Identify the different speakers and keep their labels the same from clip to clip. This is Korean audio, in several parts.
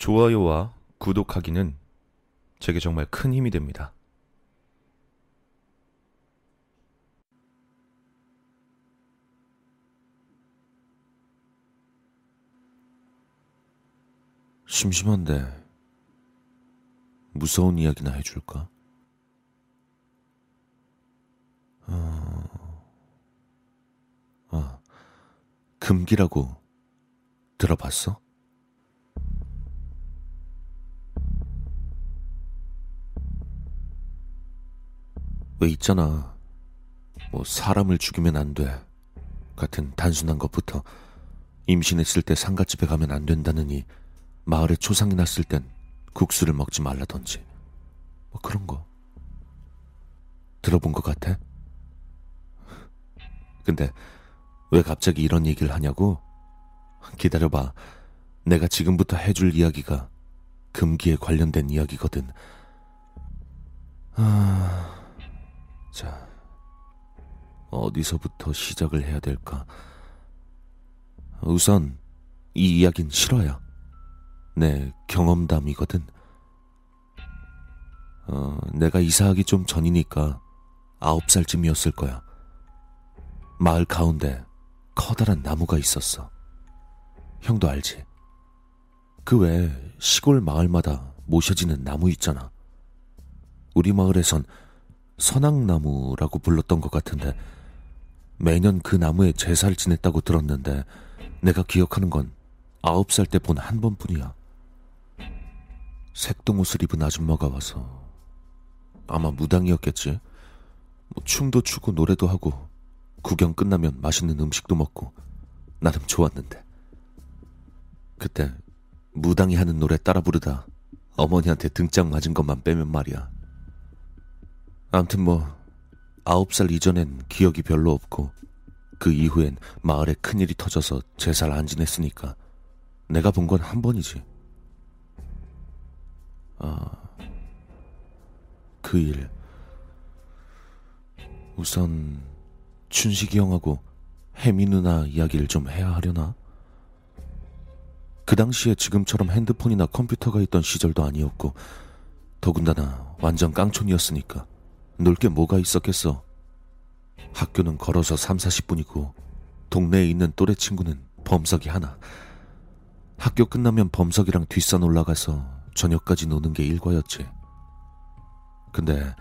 Speaker 1: 좋아요와 구독하기는 제게 정말 큰 힘이 됩니다.
Speaker 2: 심심한데 무서운 이야기나 해줄까? 어... 아, 금기라고 들어봤어? 왜 있잖아. 뭐 사람을 죽이면 안 돼. 같은 단순한 것부터 임신했을 때 상가집에 가면 안 된다느니 마을에 초상이 났을 땐 국수를 먹지 말라던지 뭐 그런 거 들어본 것 같아? 근데 왜 갑자기 이런 얘기를 하냐고? 기다려봐. 내가 지금부터 해줄 이야기가 금기에 관련된 이야기거든. 아... 자, 어디서부터 시작을 해야 될까? 우선 이 이야기는 실화야. 내 경험담이거든. 어, 내가 이사하기 좀 전이니까 아홉 살쯤이었을 거야. 마을 가운데 커다란 나무가 있었어. 형도 알지? 그 외에 시골 마을마다 모셔지는 나무 있잖아. 우리 마을에선 선악나무라고 불렀던 것 같은데 매년 그 나무에 제사를 지냈다고 들었는데 내가 기억하는 건 아홉 살 때 본 한 번뿐이야. 색동 옷을 입은 아줌마가 와서 아마 무당이었겠지. 뭐 춤도 추고 노래도 하고 구경 끝나면 맛있는 음식도 먹고 나름 좋았는데 그때 무당이 하는 노래 따라 부르다 어머니한테 등짝 맞은 것만 빼면 말이야. 암튼 뭐 아홉 살 이전엔 기억이 별로 없고 그 이후엔 마을에 큰일이 터져서 제사를 안 지냈으니까 내가 본 건 한 번이지. 아, 그 일. 우선 춘식이 형하고 혜미 누나 이야기를 좀 해야 하려나? 그 당시에 지금처럼 핸드폰이나 컴퓨터가 있던 시절도 아니었고 더군다나 완전 깡촌이었으니까 놀 게 뭐가 있었겠어. 학교는 걸어서 3, 40분이고 동네에 있는 또래 친구는 범석이 하나. 학교 끝나면 범석이랑 뒷산 올라가서 저녁까지 노는 게 일과였지. 근데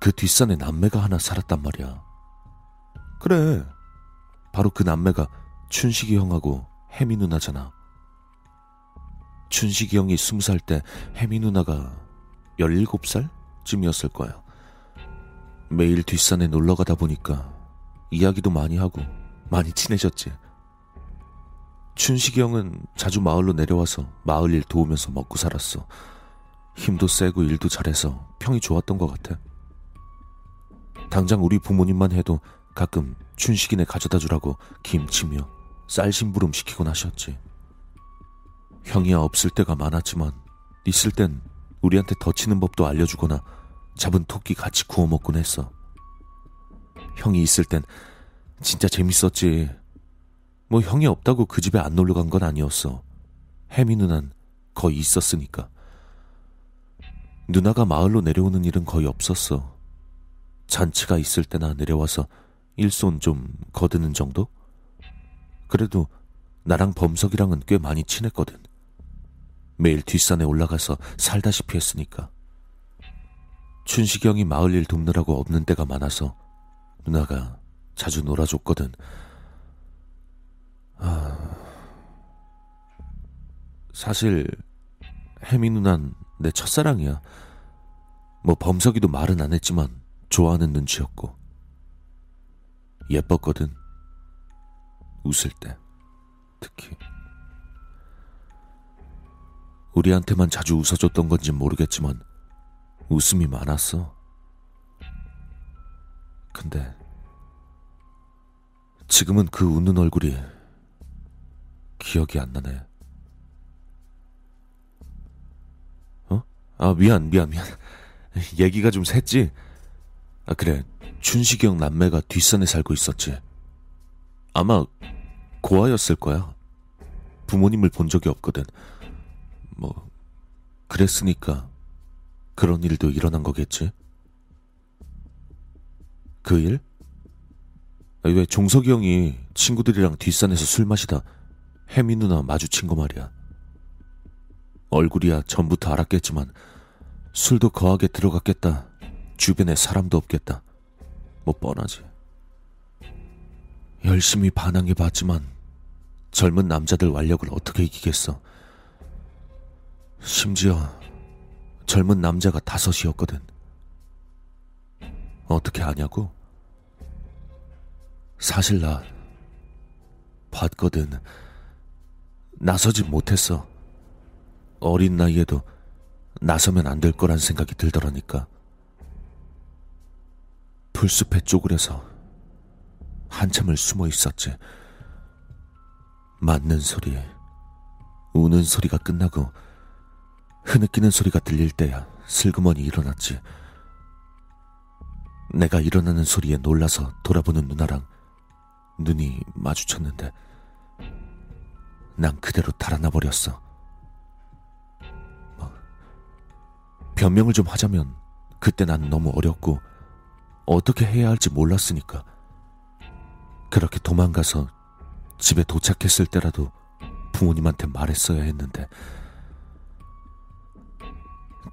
Speaker 2: 그 뒷산에 남매가 하나 살았단 말이야. 그래. 바로 그 남매가 춘식이 형하고 혜미 누나잖아. 춘식이 형이 스무 살 때 혜미 누나가 열일곱 살쯤이었을 거야. 매일 뒷산에 놀러 가다 보니까 이야기도 많이 하고 많이 친해졌지. 춘식이 형은 자주 마을로 내려와서 마을 일 도우면서 먹고 살았어. 힘도 세고 일도 잘해서 평이 좋았던 것 같아. 당장 우리 부모님만 해도 가끔 춘식이네 가져다 주라고 김치며 쌀 심부름 시키곤 하셨지. 형이야 없을 때가 많았지만 있을 땐 우리한테 덧치는 법도 알려주거나 잡은 토끼 같이 구워 먹곤 했어. 형이 있을 땐 진짜 재밌었지. 뭐 형이 없다고 그 집에 안 놀러 간 건 아니었어. 혜미 누난 거의 있었으니까. 누나가 마을로 내려오는 일은 거의 없었어. 잔치가 있을 때나 내려와서 일손 좀 거드는 정도? 그래도 나랑 범석이랑은 꽤 많이 친했거든. 매일 뒷산에 올라가서 살다시피 했으니까. 춘식이 형이 마을 일 돕느라고 없는 때가 많아서 누나가 자주 놀아줬거든. 아... 사실 혜미 누난 내 첫사랑이야. 뭐 범석이도 말은 안 했지만 좋아하는 눈치였고 예뻤거든. 웃을 때 특히 우리한테만 자주 웃어줬던 건지 모르겠지만 웃음이 많았어. 근데 지금은 그 웃는 얼굴이 기억이 안 나네. 어? 아, 미안, 미안, 미안. 얘기가 좀 샜지? 아, 그래. 춘식이 형 남매가 뒷산에 살고 있었지. 아마 고아였을 거야. 부모님을 본 적이 없거든. 그랬으니까 그런 일도 일어난 거겠지? 그 일? 왜 종석이 형이 친구들이랑 뒷산에서 술 마시다 혜미 누나 마주친 거 말이야. 얼굴이야 전부터 알았겠지만 술도 거하게 들어갔겠다. 주변에 사람도 없겠다. 뭐 뻔하지. 열심히 반항해 봤지만 젊은 남자들 완력을 어떻게 이기겠어. 심지어 젊은 남자가 다섯이었거든. 어떻게 아냐고? 사실 나 봤거든. 나서지 못했어. 어린 나이에도 나서면 안 될 거란 생각이 들더라니까. 풀숲에 쪼그려서 한참을 숨어 있었지. 맞는 소리, 우는 소리가 끝나고 흐느끼는 소리가 들릴 때야 슬그머니 일어났지. 내가 일어나는 소리에 놀라서 돌아보는 누나랑 눈이 마주쳤는데 난 그대로 달아나 버렸어. 뭐, 변명을 좀 하자면 그때 난 너무 어렸고 어떻게 해야 할지 몰랐으니까 그렇게 도망가서 집에 도착했을 때라도 부모님한테 말했어야 했는데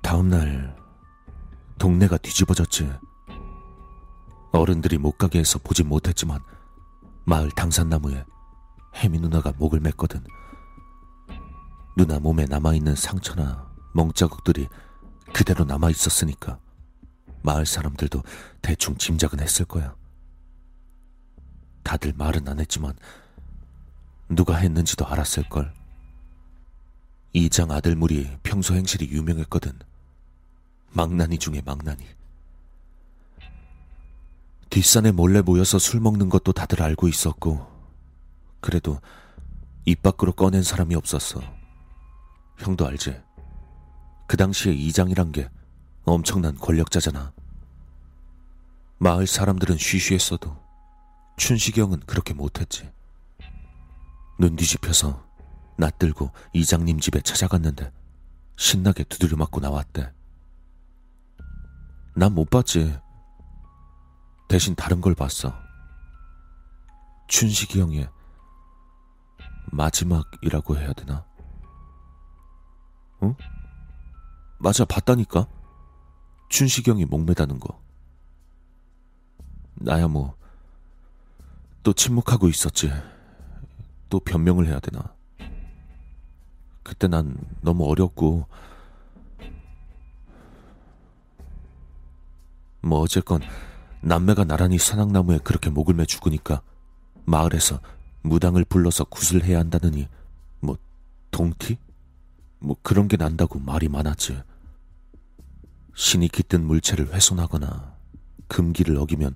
Speaker 2: 다음날 동네가 뒤집어졌지. 어른들이 못 가게 해서 보진 못했지만 마을 당산나무에 혜미 누나가 목을 맸거든. 누나 몸에 남아있는 상처나 멍자국들이 그대로 남아있었으니까 마을 사람들도 대충 짐작은 했을 거야. 다들 말은 안 했지만 누가 했는지도 알았을걸. 이장 아들물이 평소 행실이 유명했거든. 망나니 중에 망나니. 뒷산에 몰래 모여서 술 먹는 것도 다들 알고 있었고, 그래도 입 밖으로 꺼낸 사람이 없었어. 형도 알지? 그 당시에 이장이란 게 엄청난 권력자잖아. 마을 사람들은 쉬쉬했어도 춘식이 형은 그렇게 못했지. 눈 뒤집혀서 낯들고 이장님 집에 찾아갔는데 신나게 두드려 맞고 나왔대. 난 못 봤지. 대신 다른 걸 봤어. 춘식이 형의 마지막이라고 해야 되나? 응? 맞아, 봤다니까. 춘식이 형이 목매다는 거. 나야 뭐, 또 침묵하고 있었지. 또 변명을 해야 되나. 그때 난 너무 어렸고, 뭐 어쨌건 남매가 나란히 산악나무에 그렇게 목을 매 죽으니까 마을에서 무당을 불러서 굿을 해야 한다느니 뭐 동티? 뭐 그런 게 난다고 말이 많았지. 신이 깃든 물체를 훼손하거나 금기를 어기면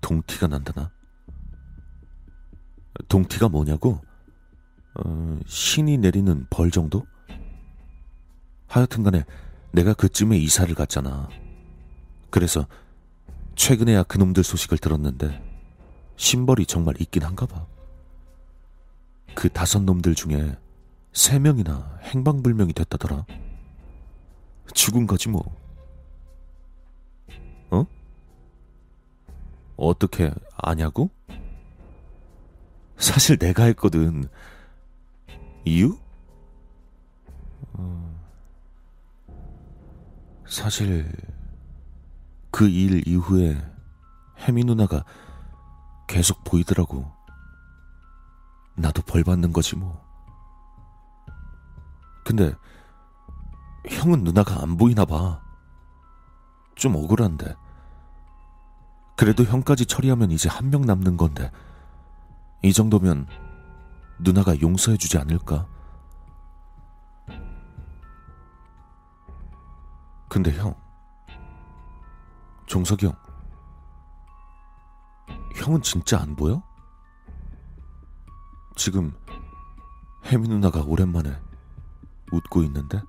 Speaker 2: 동티가 난다나? 동티가 뭐냐고? 어, 신이 내리는 벌 정도? 하여튼 간에 내가 그쯤에 이사를 갔잖아. 그래서 최근에야 그놈들 소식을 들었는데 신벌이 정말 있긴 한가 봐. 그 다섯 놈들 중에 세 명이나 행방불명이 됐다더라. 죽은 거지 뭐. 어? 어떻게 아냐고? 사실 내가 했거든. 이유? 어... 사실 그 일 이후에 혜미 누나가 계속 보이더라고. 나도 벌 받는 거지 뭐. 근데 형은 누나가 안 보이나 봐. 좀 억울한데. 그래도 형까지 처리하면 이제 한 명 남는 건데. 이 정도면 누나가 용서해주지 않을까? 근데 형, 종석이 형, 형은 진짜 안 보여? 지금 혜미 누나가 오랜만에 웃고 있는데?